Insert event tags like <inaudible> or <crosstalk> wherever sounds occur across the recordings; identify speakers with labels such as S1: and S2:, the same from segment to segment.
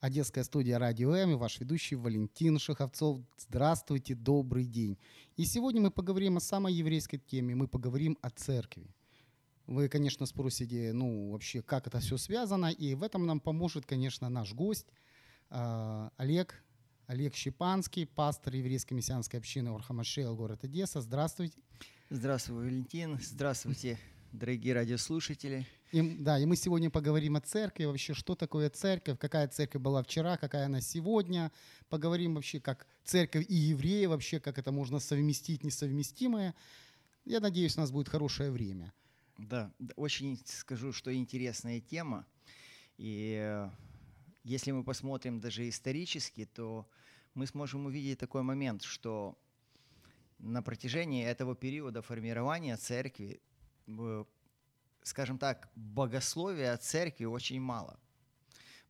S1: Одесская студия Радио М и ваш ведущий Валентин Шаховцов. Здравствуйте, добрый день. И сегодня мы поговорим о самой еврейской теме. Мы поговорим о церкви. Вы, конечно, спросите, ну, вообще, как это все связано. И в этом нам поможет, конечно, наш гость э, Олег, Олег Щепанский, пастор еврейской мессианской общины Орхамашейл, город Одесса. Здравствуйте.
S2: Здравствуй, Валентин. Здравствуйте, дорогие радиослушатели.
S1: И, да, и мы сегодня поговорим о церкви, вообще, что такое церковь, какая церковь была вчера, какая она сегодня. Поговорим вообще, как церковь и евреи, вообще, как это можно совместить несовместимое. Я надеюсь, у нас будет хорошее время.
S2: Да, очень скажу, что интересная тема. И э, если мы посмотрим даже исторически, то мы сможем увидеть такой момент, что на протяжении этого периода формирования церкви, э, скажем так, богословия церкви очень мало.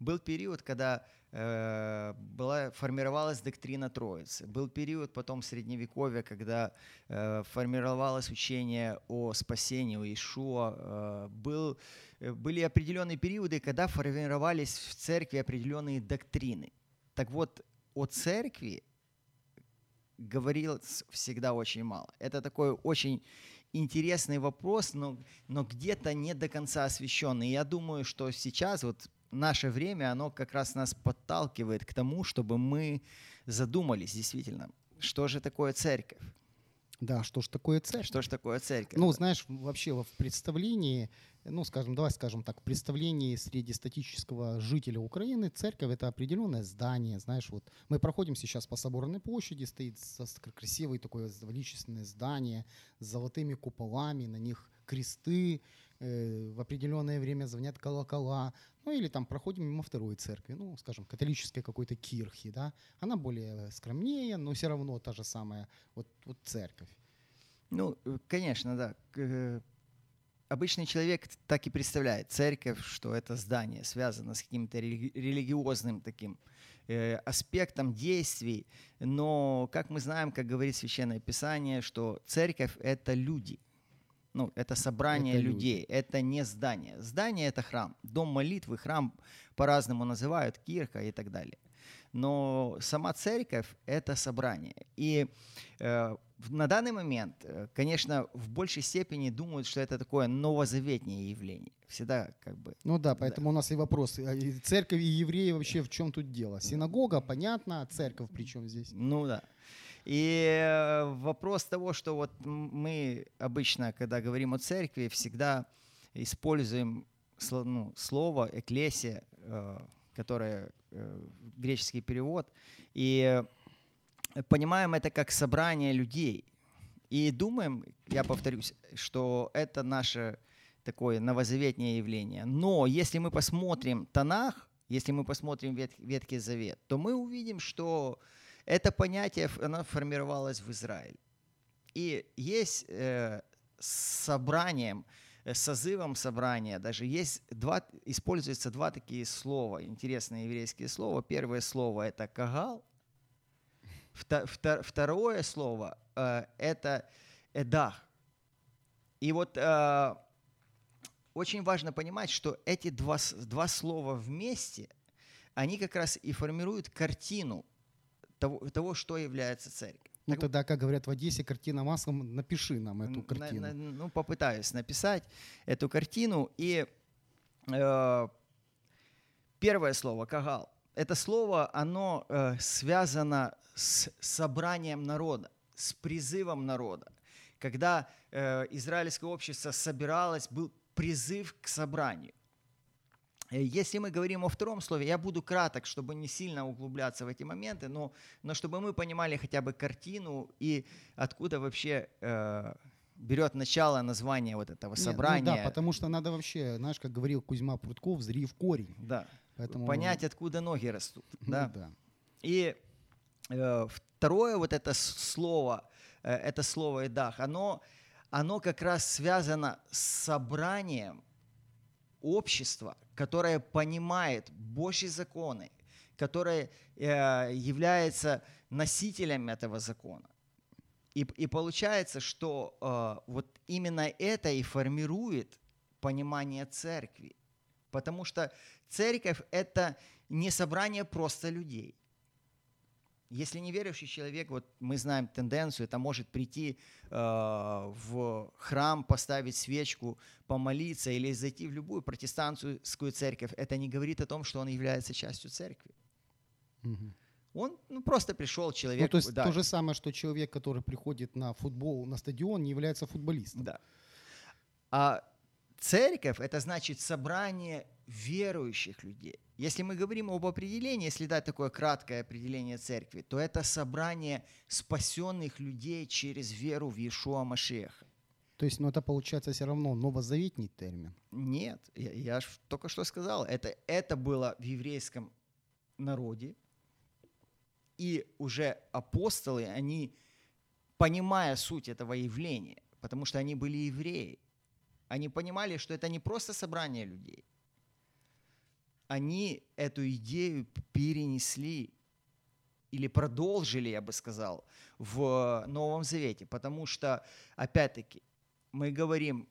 S2: Был период, когда э, была, формировалась доктрина Троицы. Был период потом Средневековья, когда э, формировалось учение о спасении, о Иешуа. Э, был, э, были определенные периоды, когда формировались в церкви определенные доктрины. Так вот, о церкви говорилось всегда очень мало. Это такой очень интересный вопрос, но, но где-то не до конца освещенный. Я думаю, что сейчас вот наше время, оно как раз нас подталкивает к тому, чтобы мы задумались действительно, что же такое церковь?
S1: Да, что ж такое церковь?
S2: Что же такое церковь?
S1: Ну, знаешь, вообще в представлении, ну, скажем, давай скажем так, в представлении среднестатического жителя Украины церковь – это определенное здание, знаешь, вот мы проходим сейчас по Соборной площади, стоит красивое такое величественное здание с золотыми куполами, на них кресты, э, в определенное время звонят колокола, ну или там проходим мимо второй церкви, ну, скажем, католической какой-то кирхи, да, она более скромнее, но все равно та же самая вот, вот церковь.
S2: Ну, э, конечно, да. Обычный человек так и представляет церковь, что это здание связано с каким-то религи- религиозным таким э, аспектом действий. Но, как мы знаем, как говорит Священное Писание, что церковь — это люди. Ну, это собрание
S1: Это люди.
S2: людей, это не здание. Здание — это храм. Дом молитвы, храм по-разному называют, кирка и так далее. Но сама церковь — это собрание. И э, на данный момент, э, конечно, в большей степени думают, что это такое новозаветнее явление. Всегда как бы
S1: Ну да, поэтому у нас и вопрос. и Церковь и евреи вообще в чем тут дело? Синагога, понятно, а церковь при чем здесь?
S2: Ну да. И э, вопрос того, что вот мы обычно, когда говорим о церкви, всегда используем ну, слово «экклесия», э, которое э, греческий перевод, и э, понимаем это как собрание людей. И думаем, я повторюсь, что это наше такое новозаветнее явление. Но если мы посмотрим Танах, если мы посмотрим Вет- Ветхий Завет, то мы увидим, что это понятие, оно формировалось в Израиле. И есть э, собранием, э, созывом собрания, даже есть два, используются два такие слова, интересные еврейские слова. Первое слово это кагал, второе слово э, это эдах. И вот э, очень важно понимать, что эти два, два слова вместе, они как раз и формируют картину того, того что является церковь.
S1: Ну
S2: Так
S1: тогда, как говорят в Одессе, картина маслом, напиши нам эту картину.
S2: на- на- ну, попытаюсь написать эту картину. И э, первое слово «кагал» — это слово, оно э, связано с собранием народа, с призывом народа. когда э, израильское общество собиралось, был призыв к собранию. Э, если мы говорим о втором слове, я буду краток, чтобы не сильно углубляться в эти моменты, но, но чтобы мы понимали хотя бы картину и откуда вообще э, берет начало название вот этого собрания.
S1: Нет, ну да, потому что надо вообще, знаешь, как говорил Кузьма Прутков, зри в корень.
S2: Да. Поэтому... Понять, откуда ноги растут. <laughs>
S1: Ну
S2: да.
S1: да.
S2: И э, второе вот это слово, э, это слово «эдах», оно, оно как раз связано с собранием общества, которое понимает Божьи законы, которое э, является носителем этого закона. И, и получается, что э, вот именно это и формирует понимание церкви. Потому что церковь – это не собрание просто людей. Если неверующий человек, вот мы знаем тенденцию, это может прийти э, в храм, поставить свечку, помолиться или зайти в любую протестантскую церковь. Это не говорит о том, что он является частью церкви.
S1: Мгм.
S2: Он ну, просто пришел человек.
S1: Ну, то есть
S2: да,
S1: то же самое, что человек, который приходит на футбол, на стадион, не является футболистом.
S2: Да. А церковь это значит собрание верующих людей. Если мы говорим об определении, если дать такое краткое определение церкви, то это собрание спасенных людей через веру в Иешуа Машеха.
S1: То есть, ну это получается все равно новозаветний термин.
S2: Нет, я, я ж только что сказал, это, это было в еврейском народе, и уже апостолы, они, понимая суть этого явления, потому что они были евреи, они понимали, что это не просто собрание людей. Они эту идею перенесли или продолжили, я бы сказал, в Новом Завете, потому что, опять-таки, мы говорим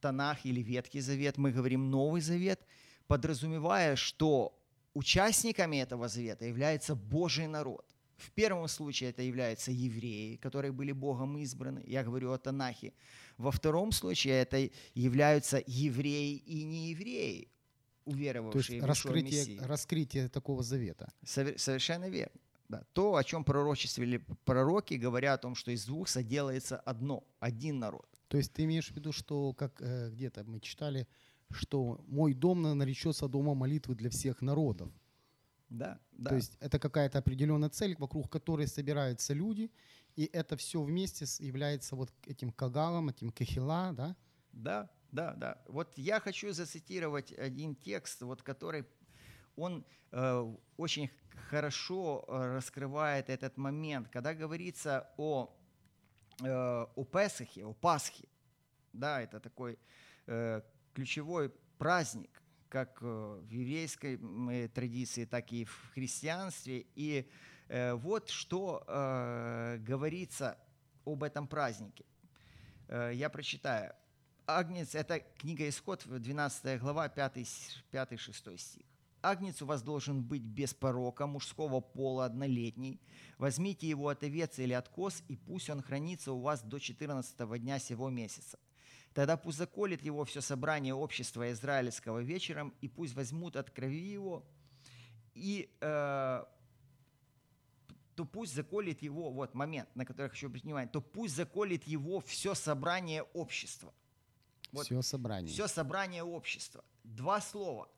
S2: Танах или Ветхий Завет, мы говорим Новый Завет, подразумевая, что участниками этого завета является Божий народ. В первом случае это являются евреи, которые были Богом избраны. Я говорю о Танахе. Во втором случае это являются евреи и неевреи,
S1: То
S2: уверовавшие
S1: есть
S2: в
S1: раскрытие,
S2: Мессию.
S1: раскрытие такого завета.
S2: Совер- Совершенно верно. Да. То, о чем пророчествовали пророки, говоря о том, что из двух соделается одно, один народ.
S1: То есть ты имеешь в виду, что, как э, где-то мы читали, что мой дом на- наречется домом молитвы для всех народов.
S2: Да, да.
S1: То есть это какая-то определенная цель, вокруг которой собираются люди, и это все вместе является вот этим кагалом, этим кахила, да?
S2: Да, да, да. Вот я хочу зацитировать один текст, вот который он э, очень хорошо э, раскрывает этот момент, когда говорится о, э, о Песахе, о Пасхе. Да, это такой э, ключевой праздник, как э, в еврейской э, традиции, так и в христианстве. И вот что говорится об этом празднике. Я прочитаю. Агнец, это книга Исход, 12 глава, 5-6 стих. Агнец у вас должен быть без порока, мужского пола, однолетний. Возьмите его от овец или от коз, и пусть он хранится у вас до 14 дня сего месяца. Тогда пусть заколет его все собрание общества израильского вечером, и пусть возьмут от крови его, и э, то пусть заколет его, вот момент, на который я хочу обратить внимание, то пусть заколет его все собрание общества. Вот
S1: все собрание.
S2: все собрание общества. Два слова.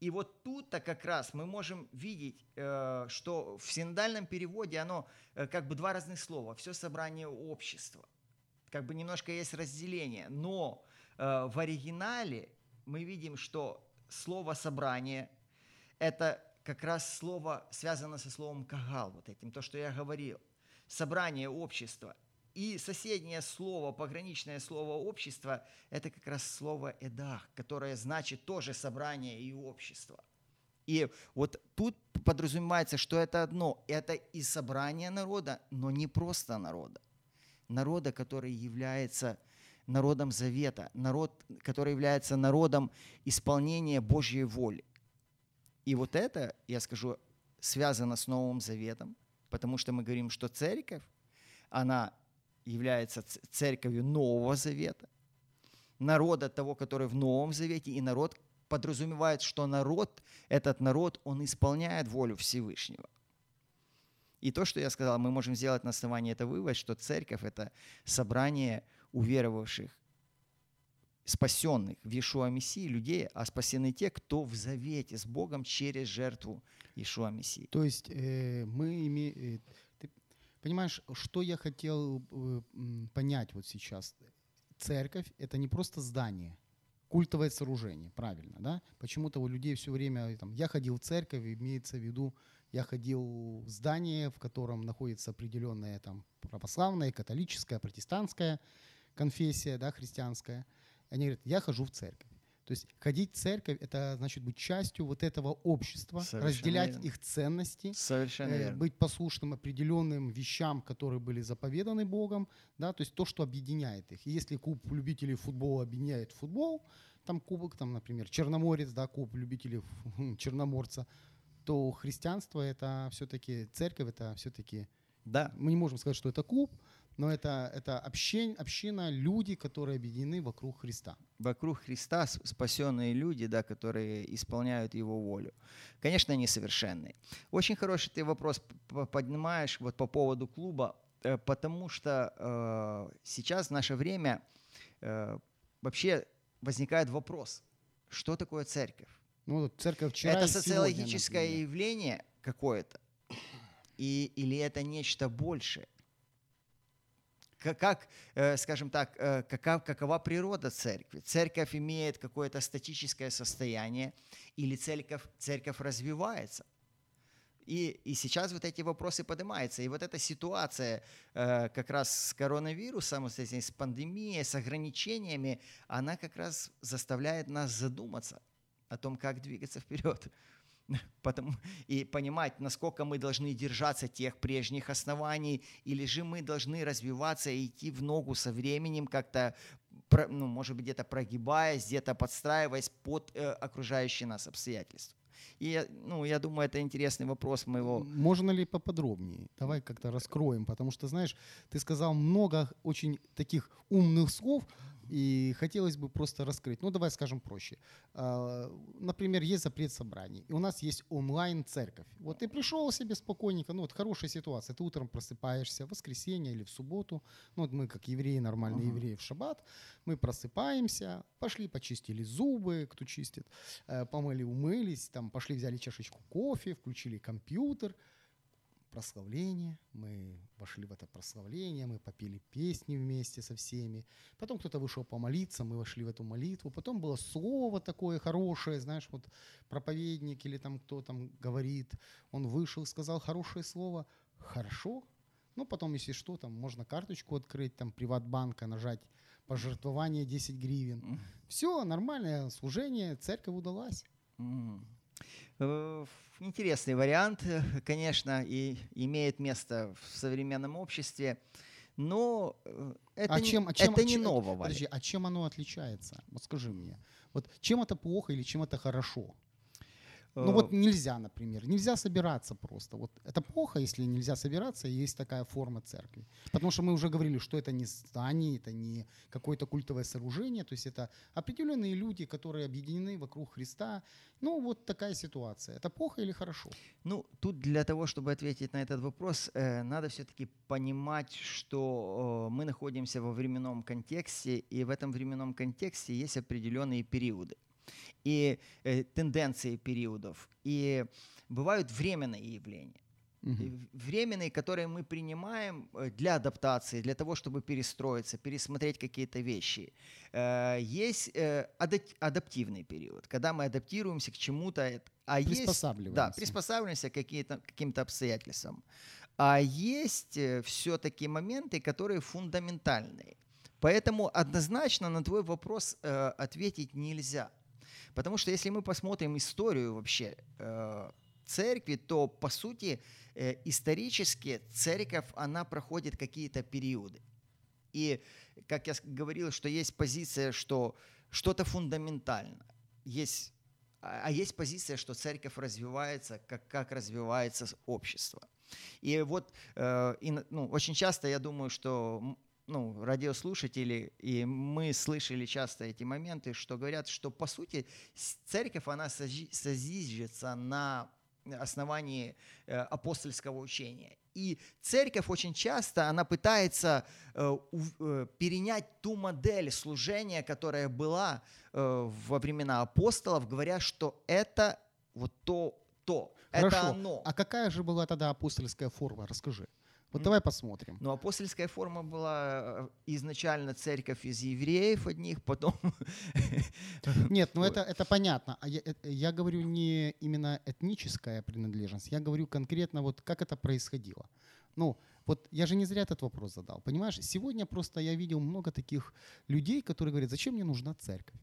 S2: И вот тут-то как раз мы можем видеть, э, что в синодальном переводе оно э, как бы два разных слова. Все собрание общества. Как бы немножко есть разделение. Но э, в оригинале мы видим, что слово собрание это как раз слово связано со словом кагал, вот этим, то, что я говорил. Собрание общества. И соседнее слово, пограничное слово общество, это как раз слово «эдах», которое значит тоже собрание и общество. И вот тут подразумевается, что это одно. Это и собрание народа, но не просто народа. Народа, который является народом завета, народ, который является народом исполнения Божьей воли. И вот это, я скажу, связано с Новым Заветом, потому что мы говорим, что церковь, она является церковью Нового Завета, народа того, который в Новом Завете, и народ подразумевает, что народ, этот народ, он исполняет волю Всевышнего. И то, что я сказал, мы можем сделать на основании этого вывод, что церковь — это собрание уверовавших, спасенных в Иешуа Мессии людей, а спасены те, кто в завете с Богом через жертву Иешуа Мессии.
S1: То есть э, мы имеем... Понимаешь, что я хотел э, понять вот сейчас? Церковь — это не просто здание, культовое сооружение, правильно, да? Почему-то у людей все время, там, я ходил в церковь, имеется в виду, я ходил в здание, в котором находится определенная там православная, католическая, протестантская конфессия, да, христианская. Они говорят, я хожу в церковь. То есть ходить в церковь – это значит быть частью вот этого общества, Совершенно разделять
S2: верно.
S1: их ценности,
S2: Совершенно
S1: э, быть послушным определенным вещам, которые были заповеданы Богом, да, то есть то, что объединяет их. И если клуб любителей футбола объединяет футбол, там кубок, там, например, Черноморец, да, клуб любителей <laughs> Черноморца, то христианство – это все-таки, церковь – это все-таки,
S2: да.
S1: мы не можем сказать, что это клуб, но это, это общин, община, люди, которые объединены вокруг Христа.
S2: Вокруг Христа спасенные люди, да, которые исполняют Его волю. Конечно, они совершенные. Очень хороший ты вопрос поднимаешь вот по поводу клуба, э, потому что э, сейчас в наше время э, вообще возникает вопрос, что такое церковь?
S1: Ну, церковь вчера
S2: Это социологическое сегодня, явление какое-то? И, или это нечто большее? Как, э, скажем так, э, какова, какова природа церкви? Церковь имеет какое-то статическое состояние или церковь, церковь развивается? И, и сейчас вот эти вопросы поднимаются. И вот эта ситуация э, как раз с коронавирусом, с пандемией, с ограничениями, она как раз заставляет нас задуматься о том, как двигаться вперед. <laughs> Потому, и понимать, насколько мы должны держаться тех прежних оснований, или же мы должны развиваться и идти в ногу со временем, как-то, ну, может быть, где-то прогибаясь, где-то подстраиваясь под э, окружающие нас обстоятельства. И ну, я думаю, это интересный вопрос моего.
S1: Можно ли поподробнее? Давай как-то раскроем, потому что, знаешь, ты сказал много очень таких умных слов, и хотелось бы просто раскрыть. Ну, давай скажем проще. А, например, есть запрет собраний, и у нас есть онлайн-церковь. Вот ты пришел себе спокойненько, ну вот хорошая ситуация, ты утром просыпаешься, в воскресенье или в субботу, ну вот мы как евреи, нормальные uh-huh. евреи в шаббат, мы просыпаемся, пошли почистили зубы, кто чистит, э, помыли, умылись, там пошли взяли чашечку кофе, включили компьютер, прославление, мы вошли в это прославление, мы попели песни вместе со всеми. Потом кто-то вышел помолиться, мы вошли в эту молитву. Потом было слово такое хорошее, знаешь, вот проповедник или там кто там говорит, он вышел, сказал хорошее слово, хорошо. Ну, потом, если что, там можно карточку открыть, там Приватбанка нажать пожертвование 10 гривен. Все, нормальное служение, церковь удалась.
S2: Интересный вариант, э, <laughs> конечно, и имеет место в современном обществе, но э, это, а чем, не, а чем, это не чем, нового.
S1: Подожди, а чем оно отличается? Вот скажи мне. Вот чем это плохо или чем это хорошо? Ну вот э, нельзя, например, нельзя собираться просто. Вот это плохо, если нельзя собираться, и есть такая форма церкви. Потому что мы уже говорили, что это не здание, это не какое-то культовое сооружение, то есть это определенные люди, которые объединены вокруг Христа. Ну вот такая ситуация. Это плохо или хорошо?
S2: Ну тут для того, чтобы ответить на этот вопрос, э, надо все-таки понимать, что мы находимся во временном контексте, и в этом временном контексте есть определенные периоды и э, тенденции периодов, и бывают временные явления. Угу. Временные, которые мы принимаем э, для адаптации, для того, чтобы перестроиться, пересмотреть какие-то вещи. Э, есть э, адаптивный период, когда мы адаптируемся к чему-то.
S1: А приспосабливаемся.
S2: Есть, да, приспосабливаемся к каким-то обстоятельствам. А есть все-таки моменты, которые фундаментальные. Поэтому однозначно на твой вопрос ответить нельзя. Потому что если мы посмотрим историю вообще э, церкви, то по сути э, исторически церковь, она проходит какие-то периоды. И, как я говорил, что есть позиция, что что-то фундаментально. Есть, а, а есть позиция, что церковь развивается, как, как развивается общество. И вот э, и, ну, очень часто я думаю, что ну, радиослушатели, и мы слышали часто эти моменты, что говорят, что по сути церковь, она созиждется на основании э, апостольского учения. И церковь очень часто, она пытается э, э, перенять ту модель служения, которая была во времена апостолов, говоря, что это вот то, то,
S1: Хорошо.
S2: это оно.
S1: А какая же была тогда апостольская форма? Расскажи. Вот давай посмотрим.
S2: Но апостольская форма была э, изначально церковь из евреев одних, потом... <laughs>
S1: Нет, ну это, это понятно. А я, э, я говорю не именно этническая принадлежность, я говорю конкретно вот как это происходило. Ну, вот я же не зря этот вопрос задал. Понимаешь, сегодня просто я видел много таких людей, которые говорят, зачем мне нужна церковь?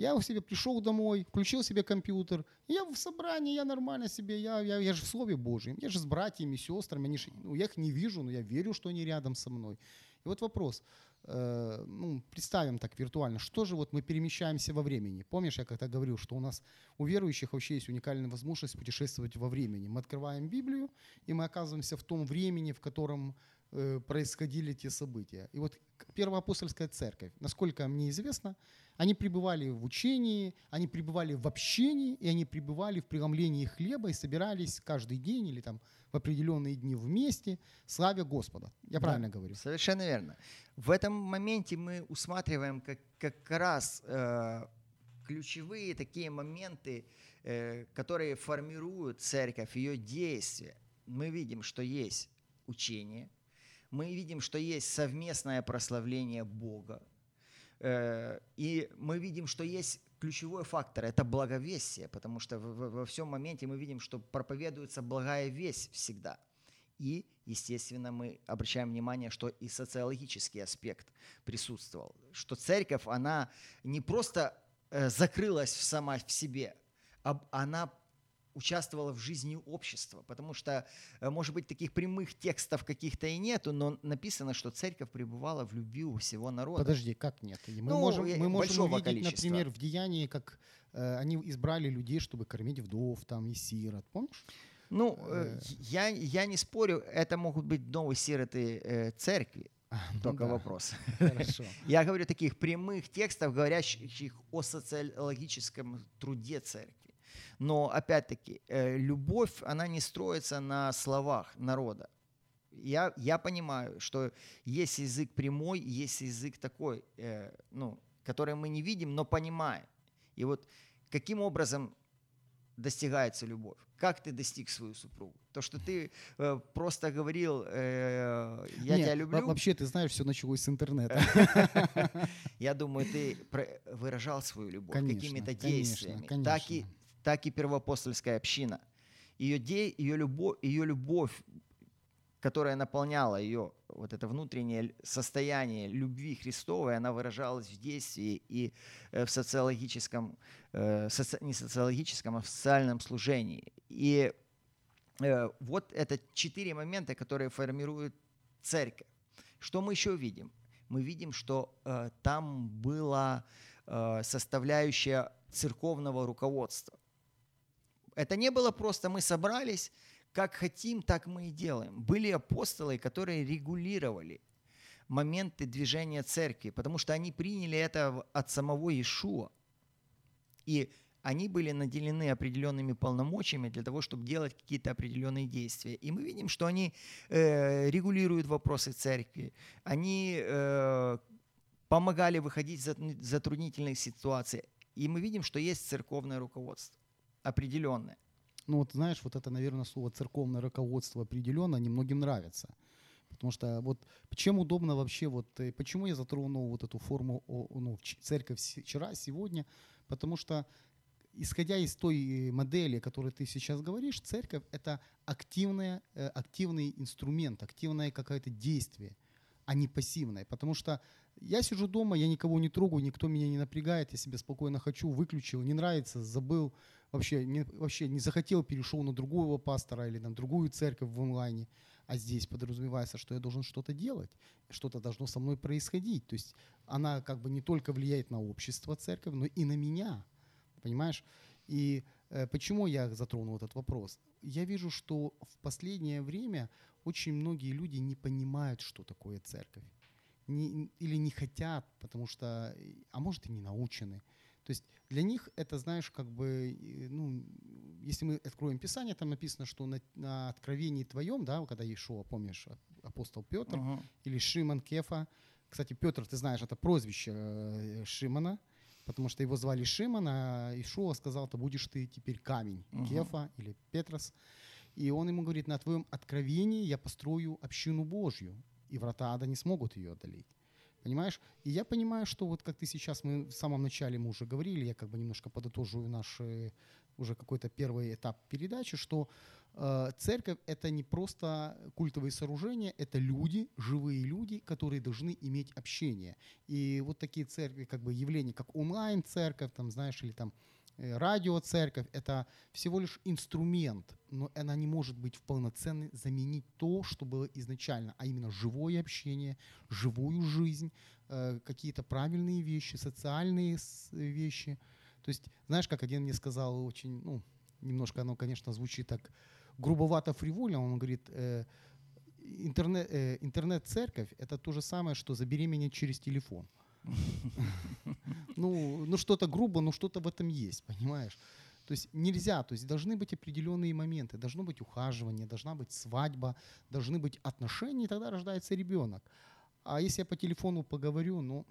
S1: Я у себя пришел домой, включил себе компьютер, я в собрании, я нормально себе, я, я, я же в Слове Божьем, я же с братьями, сестрами, они ж, ну, я их не вижу, но я верю, что они рядом со мной. И вот вопрос, э, ну, представим так виртуально, что же вот мы перемещаемся во времени? Помнишь, я как-то говорил, что у нас у верующих вообще есть уникальная возможность путешествовать во времени. Мы открываем Библию, и мы оказываемся в том времени, в котором э, происходили те события. И вот первоапостольская церковь, насколько мне известно, они пребывали в учении, они пребывали в общении, и они пребывали в преломлении хлеба и собирались каждый день или там в определенные дни вместе, славя Господа. Я
S2: Да.
S1: правильно говорю?
S2: Совершенно верно. В этом моменте мы усматриваем как, как раз э, ключевые такие моменты, э, которые формируют церковь, ее действия. Мы видим, что есть учение, мы видим, что есть совместное прославление Бога, и мы видим, что есть ключевой фактор – это благовестие, потому что во всем моменте мы видим, что проповедуется благая весть всегда. И, естественно, мы обращаем внимание, что и социологический аспект присутствовал, что церковь, она не просто э, закрылась сама в себе, а она участвовала в жизни общества, потому что, э, может быть, таких прямых текстов каких-то и нету, но написано, что церковь пребывала в любви у всего народа.
S1: Подожди, как нет? Мы
S2: Ну,
S1: можем,
S2: э,
S1: мы можем увидеть,
S2: количества.
S1: например, в Деянии, как э, они избрали людей, чтобы кормить вдов там и сирот. Помнишь?
S2: Ну, э, я, я не спорю, это могут быть новые сироты э, церкви,
S1: Ну
S2: только
S1: да,
S2: вопрос. <laughs>
S1: Хорошо.
S2: Я говорю таких прямых текстов, говорящих о социологическом труде церкви. Но, опять-таки, э, любовь, она не строится на словах народа. Я, я понимаю, что есть язык прямой, есть язык такой, э, ну, который мы не видим, но понимаем. И вот каким образом достигается любовь? Как ты достиг свою супругу? То, что ты э, просто говорил, э, я
S1: Нет,
S2: тебя люблю,
S1: Вообще, ты знаешь, все началось с интернета. <laughs>
S2: я думаю, ты выражал свою любовь какими-то действиями. Так, и. Так и первоапостольская община. Ее, де, ее, любовь, ее любовь, которая наполняла ее, вот это внутреннее состояние любви Христовой, она выражалась в действии и э, в социологическом, э, не социологическом, а в социальном служении. И э, вот это четыре момента, которые формируют церковь. Что мы еще видим? Мы видим, что там была составляющая церковного руководства. Это не было просто мы собрались, как хотим, так мы и делаем. Были апостолы, которые регулировали моменты движения церкви, потому что они приняли это от самого Иешуа. И они были наделены определенными полномочиями для того, чтобы делать какие-то определенные действия. И мы видим, что они э, регулируют вопросы церкви, они э, помогали выходить из зат- затруднительных ситуаций. И мы видим, что есть церковное руководство определенное.
S1: Ну вот знаешь, вот это, наверное, слово церковное руководство определенно немногим нравится. Потому что вот чем удобно вообще, вот э, почему я затронул вот эту форму ну, церковь вчера, сегодня, потому что исходя из той э, модели, о которой ты сейчас говоришь, церковь это активная, э, активный инструмент, активное какое-то действие, а не пассивное. Потому что я сижу дома, я никого не трогаю, никто меня не напрягает, я себе спокойно хочу, выключил, не нравится, забыл, вообще не, вообще не захотел, перешел на другого пастора или на другую церковь в онлайне. А здесь подразумевается, что я должен что-то делать, что-то должно со мной происходить. То есть она как бы не только влияет на общество церковь, но и на меня. Понимаешь? И э, почему я затронул этот вопрос? Я вижу, что в последнее время очень многие люди не понимают, что такое церковь. Не- или не хотят, потому что, а может и не научены. То То есть для них это, знаешь, как бы, ну, если мы откроем Писание, там написано, что на, на откровении твоем, да, когда Иешуа, помнишь, апостол Петр
S2: Мгм.
S1: или Шимон Кефа. Кстати, Петр, ты знаешь, это прозвище э, Шимона, потому что его звали Шимон, а Ишуа сказал, ты будешь ты теперь камень,
S2: Мгм.
S1: Кефа или Петрос. И он ему говорит, на твоем откровении я построю общину Божью, и врата ада не смогут ее одолеть. Понимаешь? И я понимаю, что вот как ты сейчас, мы в самом начале мы уже говорили, я как бы немножко подытоживаю наш э, уже какой-то первый этап передачи, что э, церковь это не просто культовые сооружения, это люди, живые люди, которые должны иметь общение. И вот такие церкви, как бы явления, как онлайн-церковь, там, знаешь, или там э, радиоцерковь, это всего лишь инструмент, но она не может быть полноценной заменить то, что было изначально, а именно живое общение, живую жизнь, э, какие-то правильные вещи, социальные с- вещи. То есть, знаешь, как один мне сказал, очень, ну, немножко оно, конечно, звучит так грубовато, фривольно, он говорит, э, интернет, э, интернет-церковь – это то же самое, что забеременеть через телефон. <laughs> Ну, ну что-то грубо, но что-то в этом есть, понимаешь? То есть нельзя, то есть должны быть определенные моменты, должно быть ухаживание, должна быть свадьба, должны быть отношения, и тогда рождается ребенок. А если я по телефону поговорю, ну,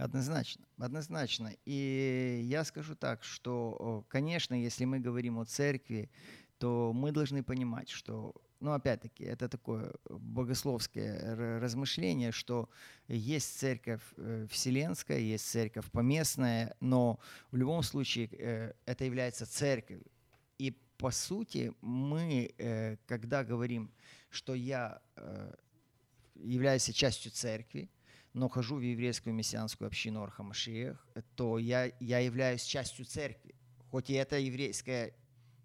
S2: Однозначно, однозначно. И я скажу так, что, конечно, если мы говорим о церкви, то мы должны понимать, что, ну, опять-таки, это такое богословское р- размышление, что есть церковь э, вселенская, есть церковь поместная, но в любом случае э, это является церковью. И по сути мы, э, когда говорим, что я э, являюсь частью церкви, но хожу в еврейскую мессианскую общину Архамашиях, то я, я являюсь частью церкви, хоть и это еврейская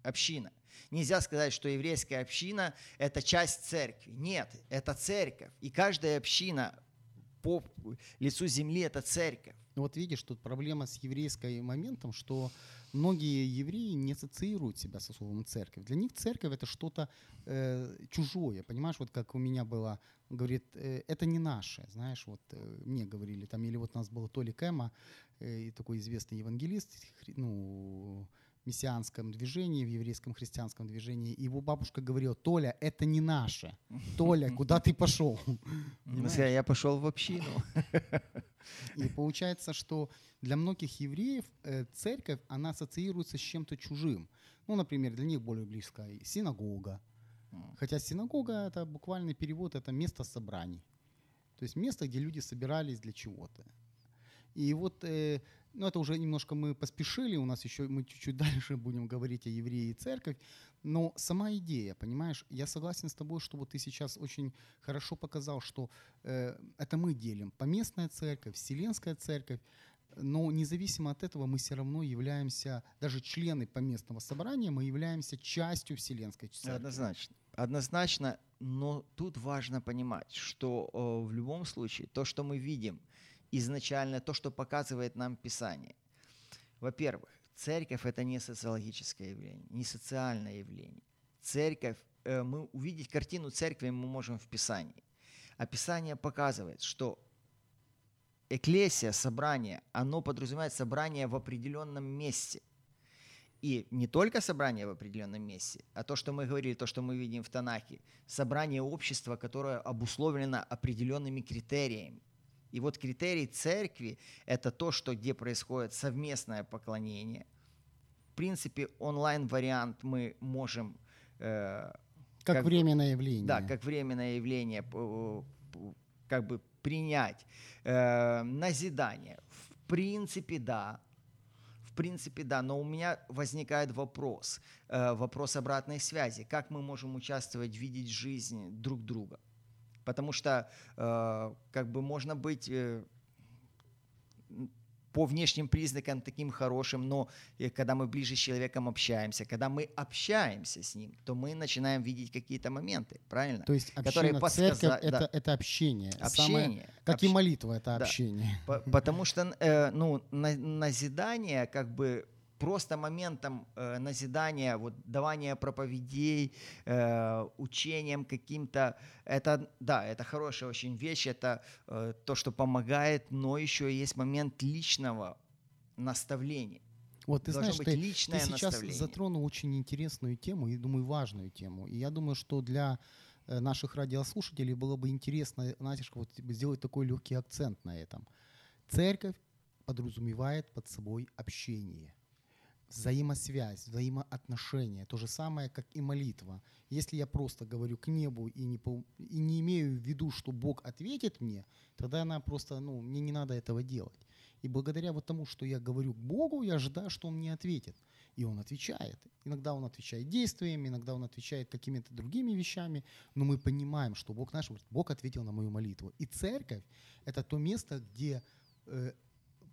S2: община. Нельзя сказать, что еврейская община – это часть церкви. Нет, это церковь. И каждая община по лицу земли – это церковь.
S1: Ну Вот видишь, тут проблема с еврейской моментом, что многие евреи не ассоциируют себя со словом церковь. Для них церковь это что-то э, чужое, понимаешь, вот как у меня было, говорит, э, это не наше, знаешь, вот э, мне говорили там, или вот у нас был Толи Кэма, э, такой известный евангелист, ну, мессианском движении, в еврейском христианском движении, и его бабушка говорила, Толя, это не наше, Толя, куда ты пошел?
S2: Я пошел в общину.
S1: И получается, что для многих евреев э, церковь, она ассоциируется с чем-то чужим. Ну, например, для них более близко и синагога. Хотя синагога, это буквальный перевод, это место собраний. То есть место, где люди собирались для чего-то. И вот, э, ну это уже немножко мы поспешили, у нас еще мы чуть-чуть <laughs> дальше будем говорить о евреи и церковь, но сама идея, понимаешь, я согласен с тобой, что вот ты сейчас очень хорошо показал, что э, это мы делим поместная церковь, вселенская церковь, но независимо от этого мы все равно являемся, даже члены поместного собрания, мы являемся частью вселенской церкви.
S2: Однозначно. Однозначно, но тут важно понимать, что э, в любом случае то, что мы видим изначально, то, что показывает нам Писание. Во-первых, церковь это не социологическое явление, не социальное явление. Церковь, э, мы увидеть картину церкви мы можем в Писании. А Писание показывает, что эклесия, собрание, оно подразумевает собрание в определенном месте. И не только собрание в определенном месте, а то, что мы говорили, то, что мы видим в Танахе, собрание общества, которое обусловлено определенными критериями. И вот критерий церкви – это то, что где происходит совместное поклонение. В принципе, онлайн-вариант мы можем э,
S1: Как,
S2: как
S1: временное явление.
S2: да, как временное явление, как бы принять э, назидание. В принципе, да. В принципе, да. Но у меня возникает вопрос, э, вопрос обратной связи. Как мы можем участвовать, видеть жизнь друг друга? Потому что э, как бы можно быть э, по внешним признакам таким хорошим, но э, когда мы ближе с человеком общаемся, когда мы общаемся с ним, то мы начинаем видеть какие-то моменты, правильно?
S1: То есть
S2: которые
S1: община,
S2: подсказа-
S1: церковь
S2: да.
S1: это, это общение. Самое-
S2: Общение.
S1: как и
S2: Общ-
S1: молитва, это
S2: Да.
S1: общение.
S2: По- Потому что э, ну, на- назидание как бы просто моментом э, назидания, вот давания проповедей, э, учением каким-то, это, да, это хорошая очень вещь, это э, то, что помогает, но еще есть момент личного наставление.
S1: Вот ты
S2: Должно
S1: знаешь, ты, ты сейчас
S2: наставление.
S1: затронул очень интересную тему и, думаю, важную тему. И я думаю, что для э, наших радиослушателей было бы интересно, знаешь, вот сделать такой легкий акцент на этом. Церковь подразумевает под собой общение, взаимосвязь, взаимоотношения. То же самое, как и молитва. Если я просто говорю к небу и не, и не имею в виду, что Бог ответит мне, тогда она просто, ну, мне не надо этого делать. И благодаря вот тому, что я говорю к Богу, я ожидаю, что Он мне ответит. И Он отвечает. Иногда Он отвечает действиями, иногда Он отвечает какими-то другими вещами, но мы понимаем, что Бог наш, Бог ответил на мою молитву. И церковь – это то место, где э,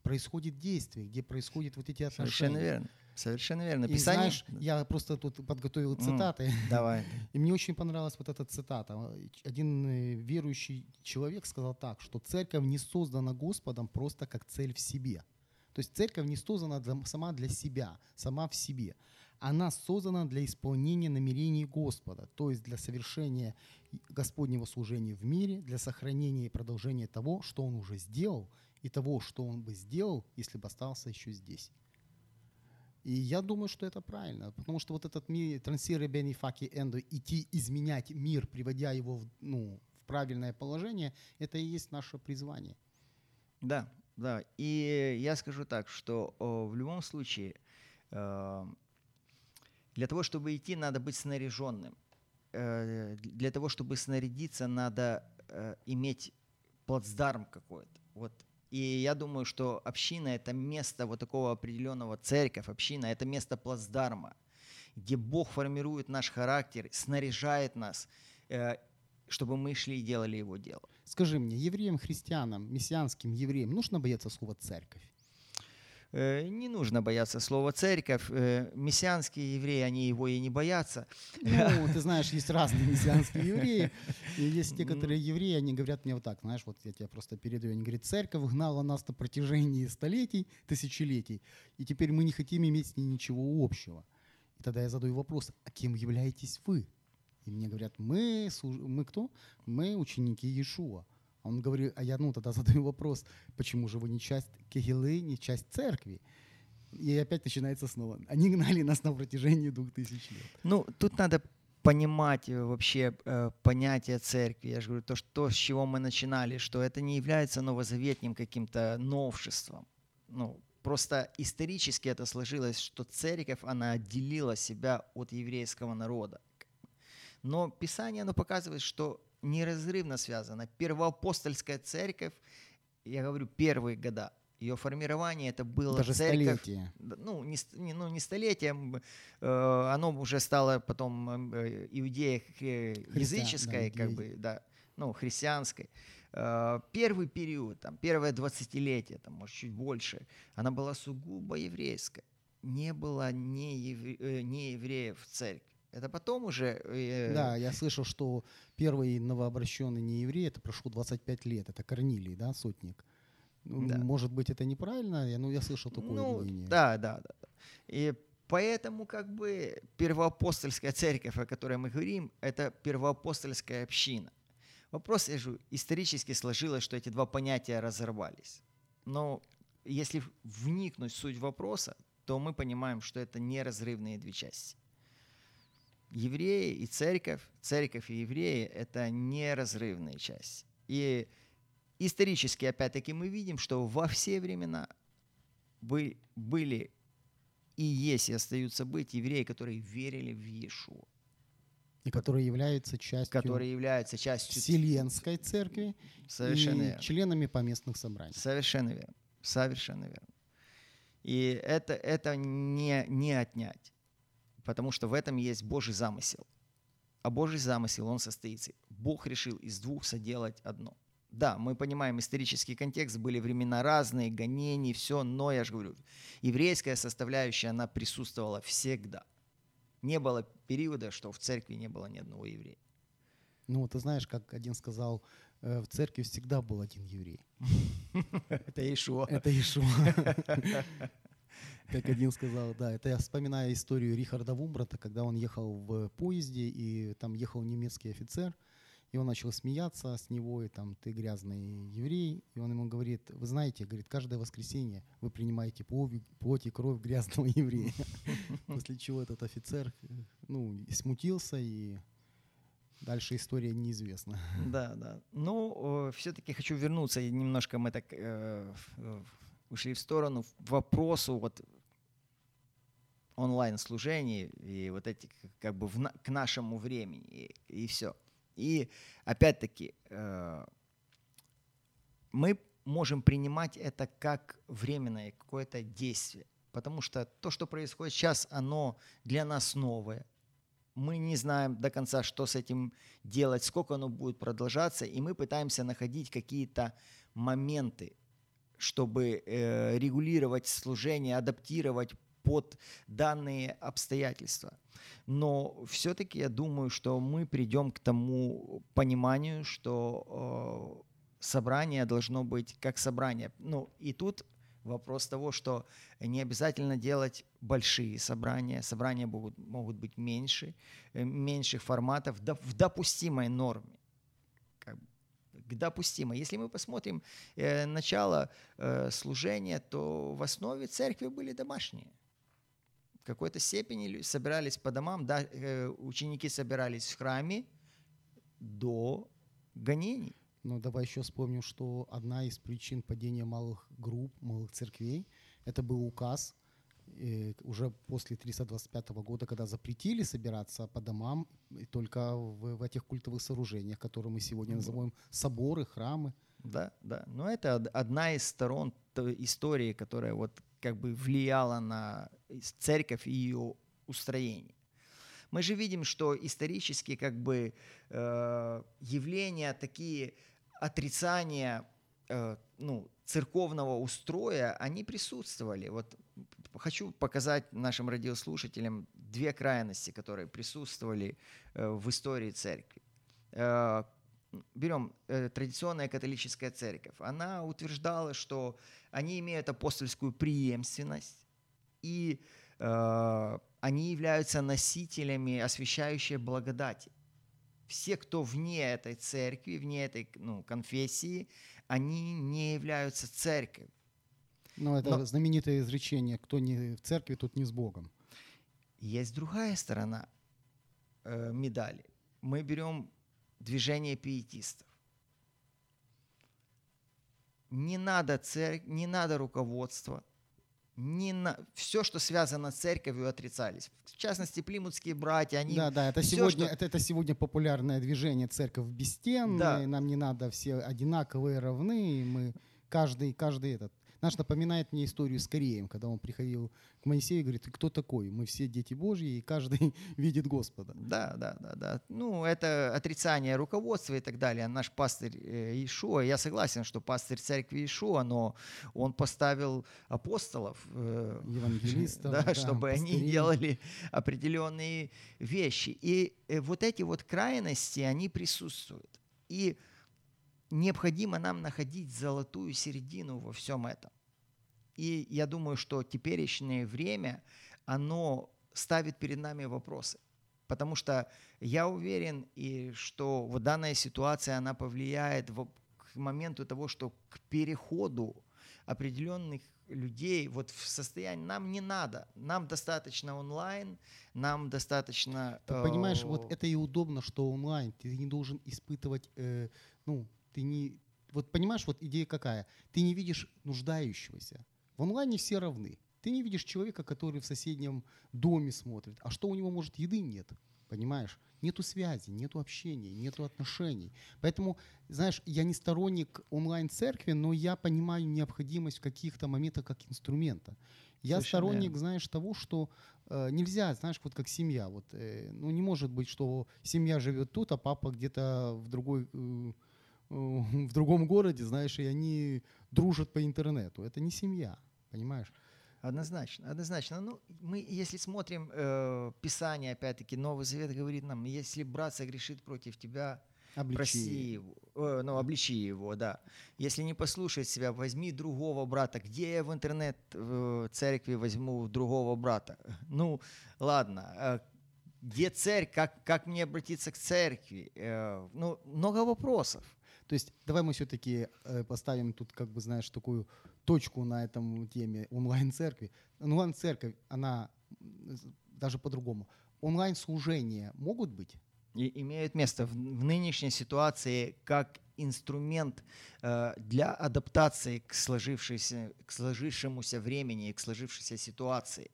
S1: происходит действие, где происходят вот эти отношения.
S2: Совершенно верно. Совершенно верно.
S1: И
S2: Писание...
S1: знаешь, я просто тут подготовил цитаты,
S2: Давай. <laughs>
S1: и мне очень понравилась вот эта цитата. Один э, верующий человек сказал так, что церковь не создана Господом просто как цель в себе. То есть церковь не создана для- сама для себя, сама в себе. Она создана для исполнения намерений Господа, то есть для совершения Господнего служения в мире, для сохранения и продолжения того, что Он уже сделал, и того, что Он бы сделал, если бы остался еще здесь. И я думаю, что это правильно, потому что вот этот мир, трансиры бенефаки эндо, идти изменять мир, приводя его в, ну, в правильное положение, это и есть наше призвание.
S2: Да, да. И я скажу так, что о, в любом случае э, для того, чтобы идти, надо быть снаряженным. Э, для того, чтобы снарядиться, надо э, иметь плацдарм какой-то. Вот. И я думаю, что община – это место вот такого определенного, церковь, община – это место плацдарма, где Бог формирует наш характер, снаряжает нас, э, чтобы мы шли и делали Его дело.
S1: Скажи мне, евреям, христианам, мессианским евреям нужно бояться слова «церковь»?
S2: Э, Не нужно бояться слова церковь. Э, Мессианские евреи, они его и не боятся.
S1: Ну, ты знаешь, есть разные мессианские евреи. И есть некоторые евреи, они говорят мне вот так, знаешь, вот я тебя просто передаю, они говорят, церковь гнала нас на протяжении столетий, тысячелетий, и теперь мы не хотим иметь с ней ничего общего. И тогда я задаю вопрос, а кем являетесь вы? И мне говорят, мы, мы кто? Мы ученики Иешуа. Он говорит, а я ну тогда <laughs> задаю вопрос, почему же вы не часть Кегилы, не часть церкви? И опять начинается снова. Они гнали нас на протяжении двух тысяч лет.
S2: Ну, тут надо понимать э, вообще э, понятие церкви. Я же говорю, то, что, то, с чего мы начинали, что это не является новозаветним каким-то новшеством. Ну, просто исторически это сложилось, что церковь, она отделила себя от еврейского народа. Но Писание, оно показывает, что неразрывно связано. Первоапостольская церковь, я говорю, первые года, ее формирование это было
S1: Даже
S2: церковь,
S1: столетия.
S2: да, ну, не, не- ну, не столетием, э, оно уже стало потом э, иудея языческой,
S1: да,
S2: как бы, да, ну, христианской. Э, первый период, там, первое двадцатилетие, там, может, чуть больше, она была сугубо еврейская. Не было не, евре- э, не евреев в церкви. Это потом уже... э,
S1: Да, я слышал, что первый новообращенный нееврей, это прошло 25 лет, это Корнилий, да, сотник. Ну,
S2: Да.
S1: Может быть, это неправильно, я- ну, я слышал такое
S2: ну,
S1: мнение.
S2: Да, да, да. И поэтому как бы первоапостольская церковь, о которой мы говорим, это первоапостольская община. Вопрос, я же исторически сложилось, что эти два понятия разорвались. Но если вникнуть в суть вопроса, то мы понимаем, что это неразрывные две части. Евреи и церковь, церковь и евреи – это неразрывные части. И исторически, опять-таки, мы видим, что во все времена бы- были и есть, и остаются быть евреи, которые верили в Иешуа,
S1: И которые являются частью
S2: которые являются частью...
S1: Вселенской церкви
S2: Совершенно
S1: и
S2: верно.
S1: членами поместных собраний.
S2: Совершенно верно. Совершенно верно. И это, это не, не отнять, потому что в этом есть Божий замысел. А Божий замысел, он состоится. Бог решил из двух соделать одно. Да, мы понимаем исторический контекст, были времена разные, гонения, все, но я же говорю, еврейская составляющая, она присутствовала всегда. Не было периода, что в церкви не было ни одного еврея.
S1: Ну, ты знаешь, как один сказал, э, в церкви всегда был один еврей. <laughs>
S2: Это Иешуа.
S1: Это Ишуа. <laughs> <laughs> Как один сказал, да. Это я вспоминаю историю Рихарда Вумбрата, когда он ехал в поезде, и там ехал немецкий офицер, и он начал смеяться с него, и там, ты грязный еврей. И он ему говорит, вы знаете, говорит, каждое воскресенье вы принимаете плоть и кровь грязного <laughs> еврея. <laughs> После чего этот офицер, ну, смутился и Дальше история неизвестна.
S2: Да, да. Ну, все-таки хочу вернуться, немножко мы так э, ушли в сторону, вопросу вот онлайн-служений и вот эти как бы в, к нашему времени и, и все. И опять-таки э, мы можем принимать это как временное какое-то действие, потому что то, что происходит сейчас, оно для нас новое. Мы не знаем до конца, что с этим делать, сколько оно будет продолжаться, и мы пытаемся находить какие-то моменты, чтобы э, регулировать служение, адаптировать под данные обстоятельства. Но все-таки я думаю, что мы придем к тому пониманию, что э, собрание должно быть как собрание. Ну и тут вопрос того, что не обязательно делать большие собрания. Собрания могут, могут быть меньше, э, меньших форматов в допустимой норме к допустимой. Если мы посмотрим э, начало э, служения, то в основе церкви были домашние в какой-то степени собирались по домам, да, э, ученики собирались в храме до гонений.
S1: Ну, давай еще вспомним, что одна из причин падения малых групп, малых церквей, это был указ уже после 325 года, когда запретили собираться по домам и только в, в этих культовых сооружениях, которые мы сегодня называем соборы, храмы.
S2: Да, да. Но это одна из сторон истории, которая вот как бы влияла на церковь и ее устроение. Мы же видим, что исторически как бы э, явления такие отрицания э, ну, церковного устроя, они присутствовали. Вот хочу показать нашим радиослушателям две крайности, которые присутствовали э, в истории церкви. Э, берем традиционная католическая церковь. Она утверждала, что они имеют апостольскую преемственность, и они являются носителями освящающей благодати. Все, кто вне этой церкви, вне этой ну, конфессии, они не являются церковью.
S1: Но это Но, знаменитое изречение «кто не в церкви, тот не с Богом».
S2: Есть другая сторона э, медали. Мы берем движение пиетистов не надо церковь, не надо руководство, не на... все, что связано с церковью, отрицались. В частности, плимутские братья, они...
S1: Да, да, это, все, сегодня, что... это, это сегодня популярное движение «Церковь без стен», да. нам не надо все одинаковые, равны, мы каждый, каждый этот Наш напоминает мне историю с Кореем, когда он приходил к Моисею и говорит, ты кто такой? Мы все дети Божьи, и каждый <laughs> видит Господа.
S2: Да, да, да, да. Ну, это отрицание руководства и так далее. Наш пастырь э, Ишуа, я согласен, что пастырь церкви Ишуа, но он поставил апостолов,
S1: э, евангелистов, <laughs>
S2: да, да, чтобы пастырей. они делали определенные вещи. И э, вот эти вот крайности, они присутствуют. И необходимо нам находить золотую середину во всем этом. И я думаю, что теперешнее время, оно ставит перед нами вопросы. Потому что я уверен, и что вот данная ситуация, она повлияет в, к моменту того, что к переходу определенных людей вот в состоянии нам не надо, нам достаточно онлайн, нам достаточно.
S1: Ты понимаешь, вот э, это и удобно, что онлайн, ты не должен испытывать, э, ну ты не... Вот понимаешь, вот идея какая? Ты не видишь нуждающегося. В онлайне все равны. Ты не видишь человека, который в соседнем доме смотрит. А что у него, может, еды нет? Понимаешь? Нету связи, нету общения, нету отношений. Поэтому, знаешь, я не сторонник онлайн-церкви, но я понимаю необходимость в каких-то моментах как инструмента. Я Совершенно сторонник, верно. знаешь, того, что э, нельзя, знаешь, вот как семья. Вот, э, ну, не может быть, что семья живет тут, а папа где-то в другой... Э, в другом городе, знаешь, и они дружат по интернету. Это не семья, понимаешь?
S2: Однозначно, однозначно. Ну, мы, если смотрим э, Писание, опять-таки, Новый Завет говорит нам, если брат согрешит против тебя, обличи. проси его, э, ну, обличи его, да. Если не послушает себя, возьми другого брата. Где я в интернет в церкви возьму другого брата? <laughs> Ну, ладно, э, где церковь, как, как мне обратиться к церкви. Э, ну, много вопросов.
S1: То есть давай мы все-таки э, поставим тут, как бы, знаешь, такую точку на этом теме онлайн-церкви. Онлайн-церковь, она даже по-другому. Онлайн-служения могут быть?
S2: И имеют место в, в нынешней ситуации как инструмент э, для адаптации к, сложившейся, к сложившемуся времени и к сложившейся ситуации.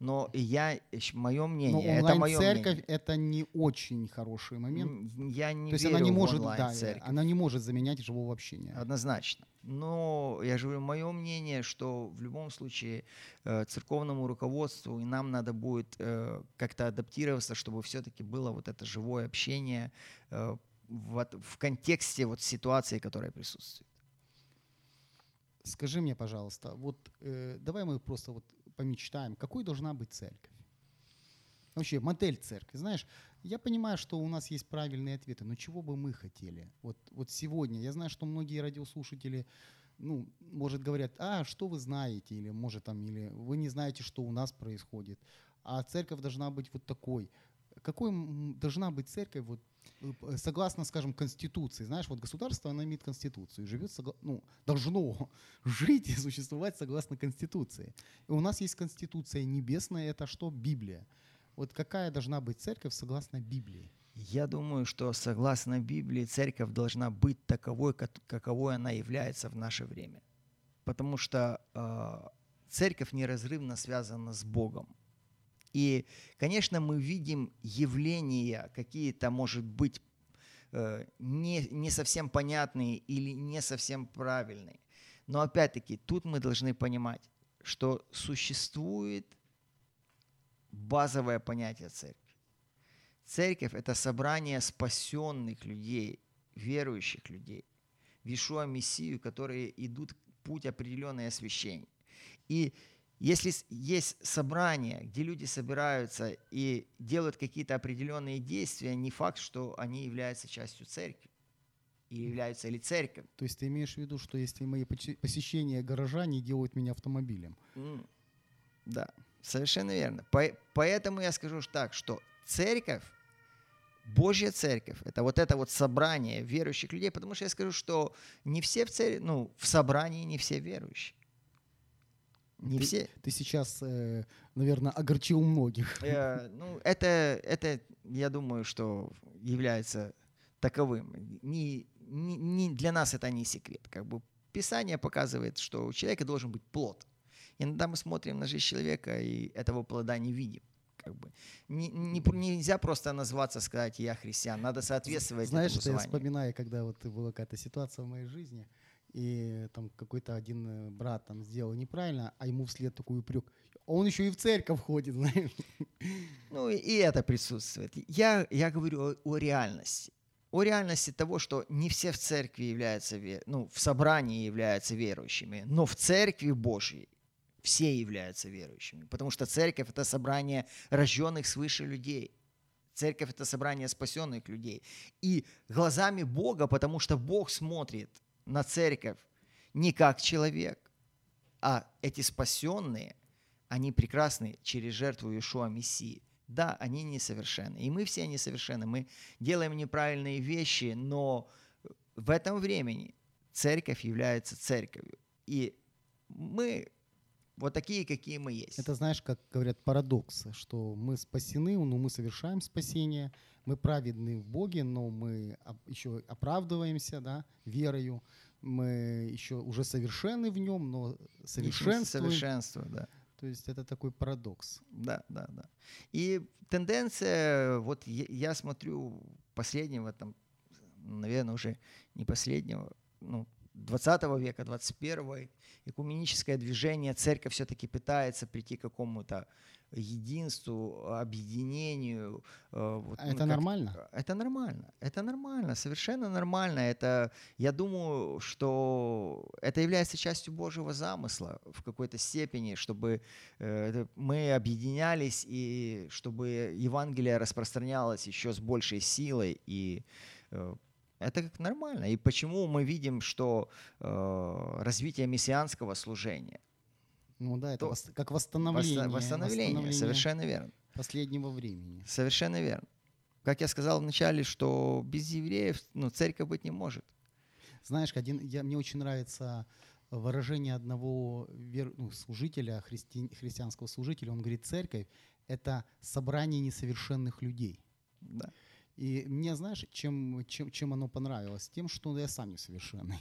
S2: Но я, мое мнение,
S1: Но
S2: это мое
S1: церковь
S2: мнение.
S1: это не очень хороший момент.
S2: Я не
S1: То есть она не может, да, она не может заменять живого общения.
S2: Однозначно. Но я же говорю, мое мнение, что в любом случае э, церковному руководству и нам надо будет э, как-то адаптироваться, чтобы все-таки было вот это живое общение э, в, в контексте вот ситуации, которая присутствует.
S1: Скажи мне, пожалуйста, вот э, давай мы просто вот помечтаем, какой должна быть церковь? Вообще, модель церкви. Знаешь, я понимаю, что у нас есть правильные ответы, но чего бы мы хотели? Вот, вот сегодня, я знаю, что многие радиослушатели, ну, может, говорят, а, что вы знаете, или, может, там, или вы не знаете, что у нас происходит, а церковь должна быть вот такой. Какой должна быть церковь вот согласно, скажем, Конституции, знаешь, вот государство, оно имеет Конституцию, живет, ну, должно <laughs> жить и существовать согласно Конституции. И у нас есть Конституция небесная, это что? Библия. Вот какая должна быть церковь согласно Библии?
S2: Я думаю, что согласно Библии церковь должна быть таковой, каковой она является в наше время. Потому что э, церковь неразрывно связана с Богом. И, конечно, мы видим явления какие-то, может быть, э, не, не совсем понятные или не совсем правильные. Но опять-таки, тут мы должны понимать, что существует базовое понятие церкви. Церковь – это собрание спасенных людей, верующих людей, в Ишуа Мессию, которые идут путь определенной освящения. И если есть собрание, где люди собираются и делают какие-то определенные действия, не факт, что они являются частью церкви или являются ли церковью.
S1: То есть ты имеешь в виду, что если мои посещения гаража не делают меня автомобилем?
S2: Mm. Да, совершенно верно. Поэтому я скажу так, что церковь, Божья церковь, это вот это вот собрание верующих людей, потому что я скажу, что не все в церкви, ну, в собрании не все верующие.
S1: Не ты, все. Ты сейчас, э, наверное, огорчил многих.
S2: Э, ну, это, это, я думаю, что является таковым. Не, не, не, для нас это не секрет. Как бы Писание показывает, что у человека должен быть плод. Иногда мы смотрим на жизнь человека и этого плода не видим. Как бы. не, не, нельзя просто назваться, сказать, я христиан. Надо соответствовать
S1: Знаешь, этому я вспоминаю, когда вот была какая-то ситуация в моей жизни – и там какой-то один э, брат там сделал неправильно, а ему вслед такой упрек. Он еще и в церковь ходит, <laughs> знаешь.
S2: Ну и, это присутствует. Я, я говорю о, о реальности. О реальности того, что не все в церкви являются, ну, в собрании являются верующими, но в церкви Божьей все являются верующими. Потому что церковь – это собрание рожденных свыше людей. Церковь – это собрание спасенных людей. И глазами Бога, потому что Бог смотрит на церковь не как человек, а эти спасенные, они прекрасны через жертву Иешуа Мессии. Да, они несовершенны. И мы все несовершенны. Мы делаем неправильные вещи, но в этом времени церковь является церковью. И мы вот такие, какие мы есть.
S1: Это знаешь, как говорят парадокс, что мы спасены, но мы совершаем спасение, мы праведны в Боге, но мы еще оправдываемся да, верою, мы еще уже совершенны в нем, но совершенствуем.
S2: Совершенство, да.
S1: То есть это такой парадокс.
S2: Да, да, да. И тенденция, вот я, я смотрю последнего, там, наверное, уже не последнего, ну, 20 века, 21 экуменическое движение, церковь все-таки пытается прийти к какому-то единству, объединению.
S1: Э, вот, а ну, это как, нормально?
S2: Это нормально. Это нормально, совершенно нормально. Это, я думаю, что это является частью Божьего замысла в какой-то степени, чтобы э, мы объединялись и чтобы Евангелие распространялось еще с большей силой и э, это как нормально. И почему мы видим, что э, развитие мессианского служения,
S1: ну да, это то, вос, как восстановление.
S2: Восстановление, восстановление, совершенно верно.
S1: Последнего времени.
S2: Совершенно верно. Как я сказал вначале, что без евреев ну, церковь быть не может.
S1: Знаешь, один, я, мне очень нравится выражение одного вер, ну, служителя, христи, христианского служителя. Он говорит, церковь – это собрание несовершенных людей.
S2: Да.
S1: И мне, знаешь, чем, чем, чем оно понравилось? Тем, что я сам несовершенный.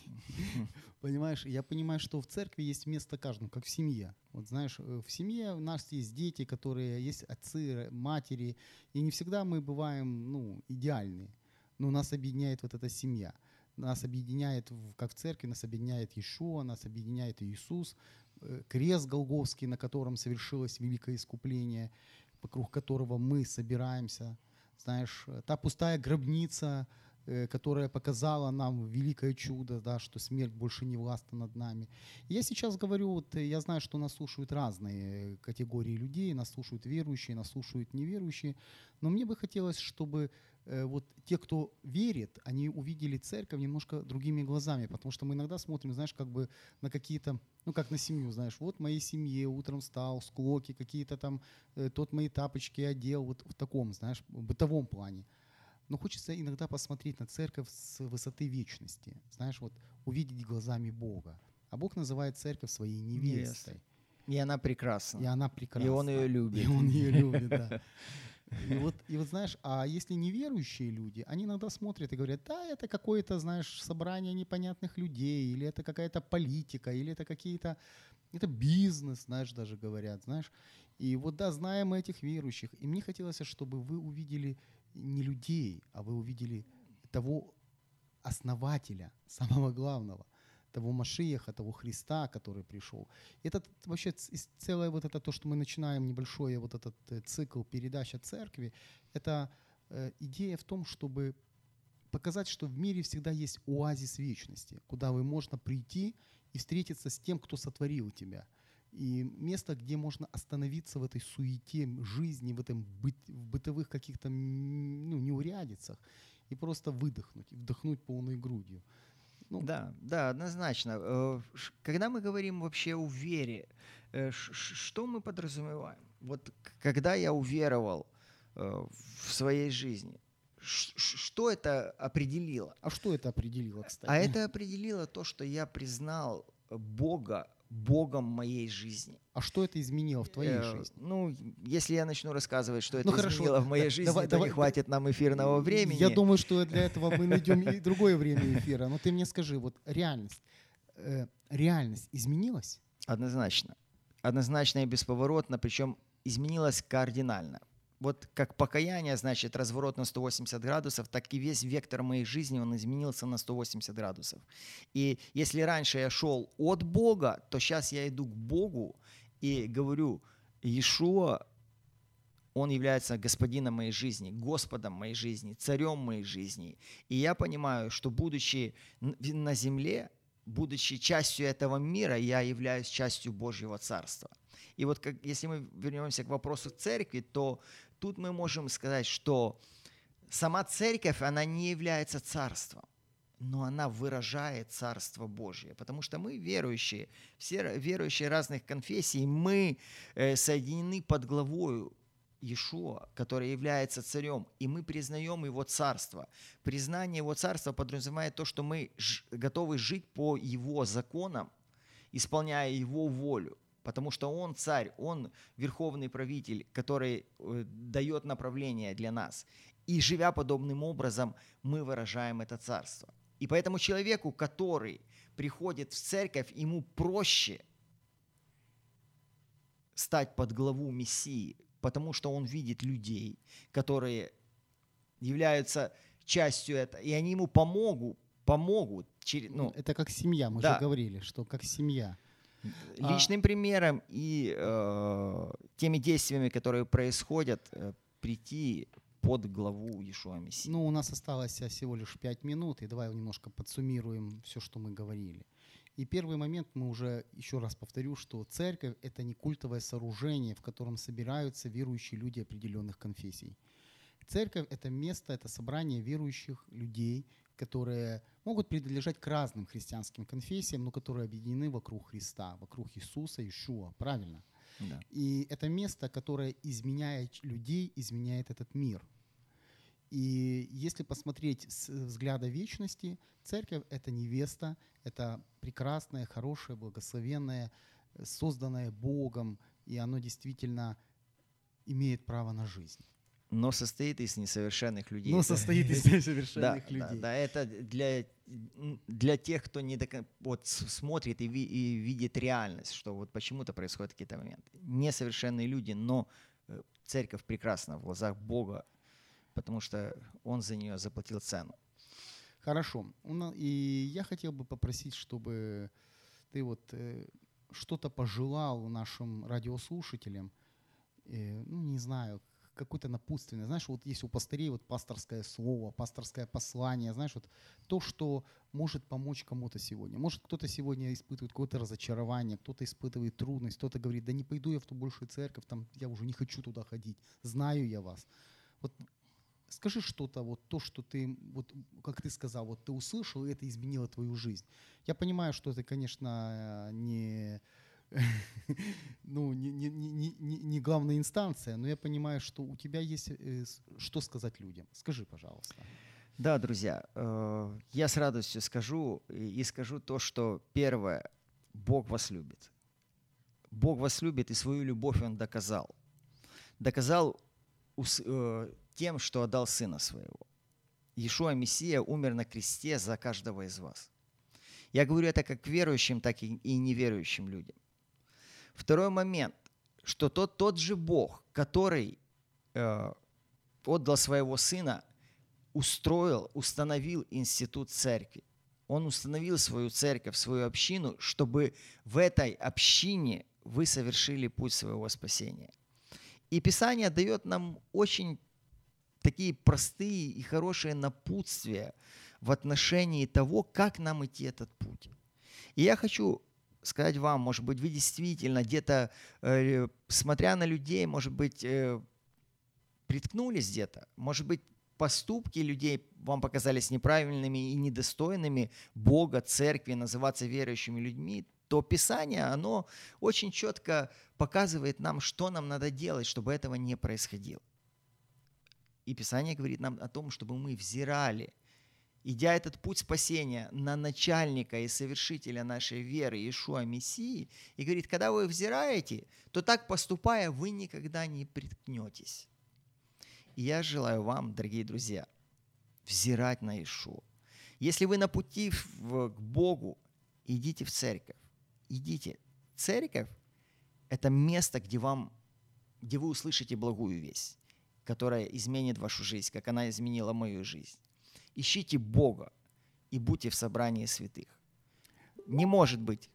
S1: <laughs> Понимаешь, я понимаю, что в церкви есть место каждому, как в семье. Вот знаешь, э, в семье у нас есть дети, которые есть отцы, матери, и не всегда мы бываем, ну, идеальные. Но нас объединяет вот эта семья. Нас объединяет, как в церкви, нас объединяет Иешуа, нас объединяет Иисус, э, крест Голговский, на котором совершилось великое искупление, вокруг которого мы собираемся – знаешь, э, та пустая гробница, э, которая показала нам великое чудо, да, что смерть больше не властна над нами. я сейчас говорю, вот, э, я знаю, что нас слушают разные категории людей, нас слушают верующие, нас слушают неверующие, но мне бы хотелось, чтобы вот те, кто верит, они увидели церковь немножко другими глазами, потому что мы иногда смотрим, знаешь, как бы на какие-то, ну как на семью, знаешь, вот моей семье утром встал, склоки какие-то там, э, тот мои тапочки одел, вот в таком, знаешь, бытовом плане. Но хочется иногда посмотреть на церковь с высоты вечности, знаешь, вот увидеть глазами Бога. А Бог называет церковь своей невестой.
S2: И она прекрасна.
S1: И она прекрасна.
S2: И он ее любит.
S1: И он ее любит, да. <laughs> И вот, и вот знаешь, а если неверующие люди, они иногда смотрят и говорят, да, это какое-то, знаешь, собрание непонятных людей, или это какая-то политика, или это какие-то, это бизнес, знаешь, даже говорят, знаешь. И вот да, знаем мы этих верующих. И мне хотелось, чтобы вы увидели не людей, а вы увидели того основателя, самого главного, того Машиеха, того Христа, который пришел. Это вообще целое вот это то, что мы начинаем небольшой вот этот э, цикл передач о церкви, это э, идея в том, чтобы показать, что в мире всегда есть оазис вечности, куда вы можно прийти и встретиться с тем, кто сотворил тебя. И место, где можно остановиться в этой суете жизни, в, этом быт, в бытовых каких-то ну, неурядицах и просто выдохнуть, вдохнуть полной грудью.
S2: Ну, да, да, однозначно. Э, когда мы говорим вообще о вере, э, что мы подразумеваем? Вот когда я уверовал э, в своей жизни, что это определило?
S1: А что это определило, кстати?
S2: А это определило то, что я признал Бога Богом моей жизни.
S1: А что это изменило в твоей э, жизни?
S2: Ну, если я начну рассказывать, что ну, это хорошо. изменило в моей жизни, давай, то давай, не хватит нам эфирного времени.
S1: Я думаю, что для этого мы найдем и другое время эфира. Но ты мне скажи, вот реальность, э, реальность изменилась?
S2: Однозначно. Однозначно и бесповоротно, причем изменилась кардинально вот как покаяние, значит, разворот на 180 градусов, так и весь вектор моей жизни, он изменился на 180 градусов. И если раньше я шел от Бога, то сейчас я иду к Богу и говорю, Иешуа, он является господином моей жизни, Господом моей жизни, царем моей жизни. И я понимаю, что будучи на земле, будучи частью этого мира, я являюсь частью Божьего Царства. И вот как, если мы вернемся к вопросу церкви, то тут мы можем сказать, что сама церковь, она не является царством, но она выражает Царство Божье, потому что мы верующие, все верующие разных конфессий, мы э, соединены под главою Иешуа, который является царем, и мы признаем его царство. Признание его царства подразумевает то, что мы готовы жить по его законам, исполняя его волю потому что Он царь, Он верховный правитель, который э, дает направление для нас. И живя подобным образом, мы выражаем это царство. И поэтому человеку, который приходит в церковь, ему проще стать под главу Мессии, потому что он видит людей, которые являются частью этого, и они ему помогут, помогут.
S1: Ну, это как семья, мы да. же говорили, что как семья.
S2: А личным а... примером и э, теми действиями, которые происходят, э, прийти под главу Иешуа Мессии.
S1: Ну, у нас осталось всего лишь пять минут, и давай немножко подсуммируем все, что мы говорили. И первый момент, мы уже еще раз повторю, что церковь – это не культовое сооружение, в котором собираются верующие люди определенных конфессий. Церковь – это место, это собрание верующих людей, которые могут принадлежать к разным христианским конфессиям, но которые объединены вокруг Христа, вокруг Иисуса, Ишуа, правильно?
S2: Да.
S1: И это место, которое изменяет людей, изменяет этот мир. И если посмотреть с взгляда вечности, церковь — это невеста, это прекрасная, хорошая, благословенная, э, созданная Богом, и оно действительно имеет право на жизнь.
S2: Но состоит из несовершенных людей.
S1: Но состоит из <laughs> несовершенных
S2: да,
S1: людей.
S2: Да, да, это для, для тех, кто не кон- вот смотрит и, ви- и видит реальность, что вот почему-то происходят какие-то моменты. Несовершенные люди, но э, церковь прекрасна в глазах Бога, потому что Он за нее заплатил цену.
S1: Хорошо. И я хотел бы попросить, чтобы ты вот э, что-то пожелал нашим радиослушателям, э, ну, не знаю, какое-то напутственное. Знаешь, вот есть у пастырей вот пасторское слово, пасторское послание, знаешь, вот то, что может помочь кому-то сегодня. Может, кто-то сегодня испытывает какое-то разочарование, кто-то испытывает трудность, кто-то говорит, да не пойду я в ту большую церковь, там я уже не хочу туда ходить, знаю я вас. Вот скажи что-то, вот то, что ты, вот как ты сказал, вот ты услышал, и это изменило твою жизнь. Я понимаю, что это, конечно, не <laughs> ну, не, не, не, не, главная инстанция, но я понимаю, что у тебя есть э, что сказать людям. Скажи, пожалуйста.
S2: Да, друзья, э, я с радостью скажу и скажу то, что первое, Бог вас любит. Бог вас любит, и свою любовь Он доказал. Доказал э, тем, что отдал Сына Своего. Иешуа Мессия умер на кресте за каждого из вас. Я говорю это как верующим, так и неверующим людям. Второй момент, что тот, тот же Бог, который э, отдал своего Сына, устроил, установил институт церкви. Он установил свою церковь, свою общину, чтобы в этой общине вы совершили путь своего спасения. И Писание дает нам очень такие простые и хорошие напутствия в отношении того, как нам идти этот путь. И я хочу сказать вам, может быть, вы действительно где-то, э, смотря на людей, может быть, э, приткнулись где-то, может быть, поступки людей вам показались неправильными и недостойными Бога, церкви, называться верующими людьми, то Писание, оно очень четко показывает нам, что нам надо делать, чтобы этого не происходило. И Писание говорит нам о том, чтобы мы взирали, идя этот путь спасения на начальника и совершителя нашей веры, Иешуа Мессии, и говорит, когда вы взираете, то так поступая, вы никогда не приткнетесь. И я желаю вам, дорогие друзья, взирать на Иешуа. Если вы на пути к Богу, идите в церковь. Идите. Церковь – это место, где, вам, где вы услышите благую весть, которая изменит вашу жизнь, как она изменила мою жизнь. Ищите Бога и будьте в собрании святых. Не может быть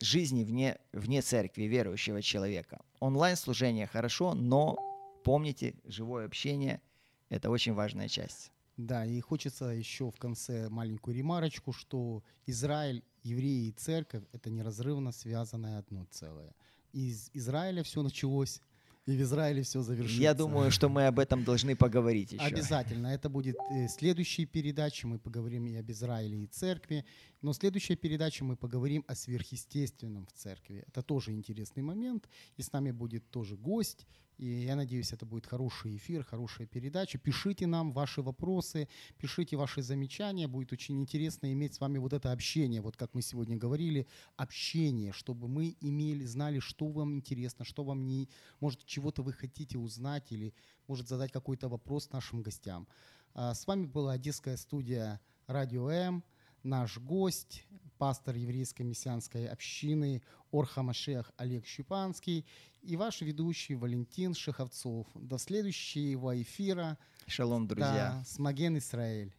S2: жизни вне, вне церкви верующего человека. Онлайн-служение хорошо, но помните, живое общение – это очень важная часть.
S1: Да, и хочется еще в конце маленькую ремарочку, что Израиль, евреи и церковь – это неразрывно связанное одно целое. Из Израиля все началось, и в Израиле все завершится.
S2: Я думаю, что мы об этом должны поговорить еще.
S1: Обязательно. Это будет э, следующие передачи. Мы поговорим и об Израиле, и церкви. Но следующая передача мы поговорим о сверхъестественном в церкви. Это тоже интересный момент. И с нами будет тоже гость. И я надеюсь, это будет хороший эфир, хорошая передача. Пишите нам ваши вопросы, пишите ваши замечания. Будет очень интересно иметь с вами вот это общение. Вот как мы сегодня говорили, общение, чтобы мы имели, знали, что вам интересно, что вам не... Может, чего-то вы хотите узнать или может задать какой-то вопрос нашим гостям. А, С вами была Одесская студия Радио М Наш гость, пастор еврейской мессианской общины Орха Машех Олег Щупанский и ваш ведущий Валентин Шеховцов. До следующего эфира.
S2: Шалом, друзья.
S1: Да, с Маген Исраэль.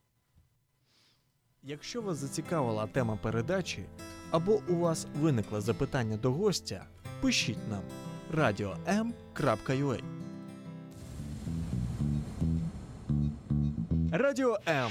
S3: Якщо вас зацікавила тема передачі, або у вас виникло запитання до гостя, пишіть нам radio.m.ua Радіо М.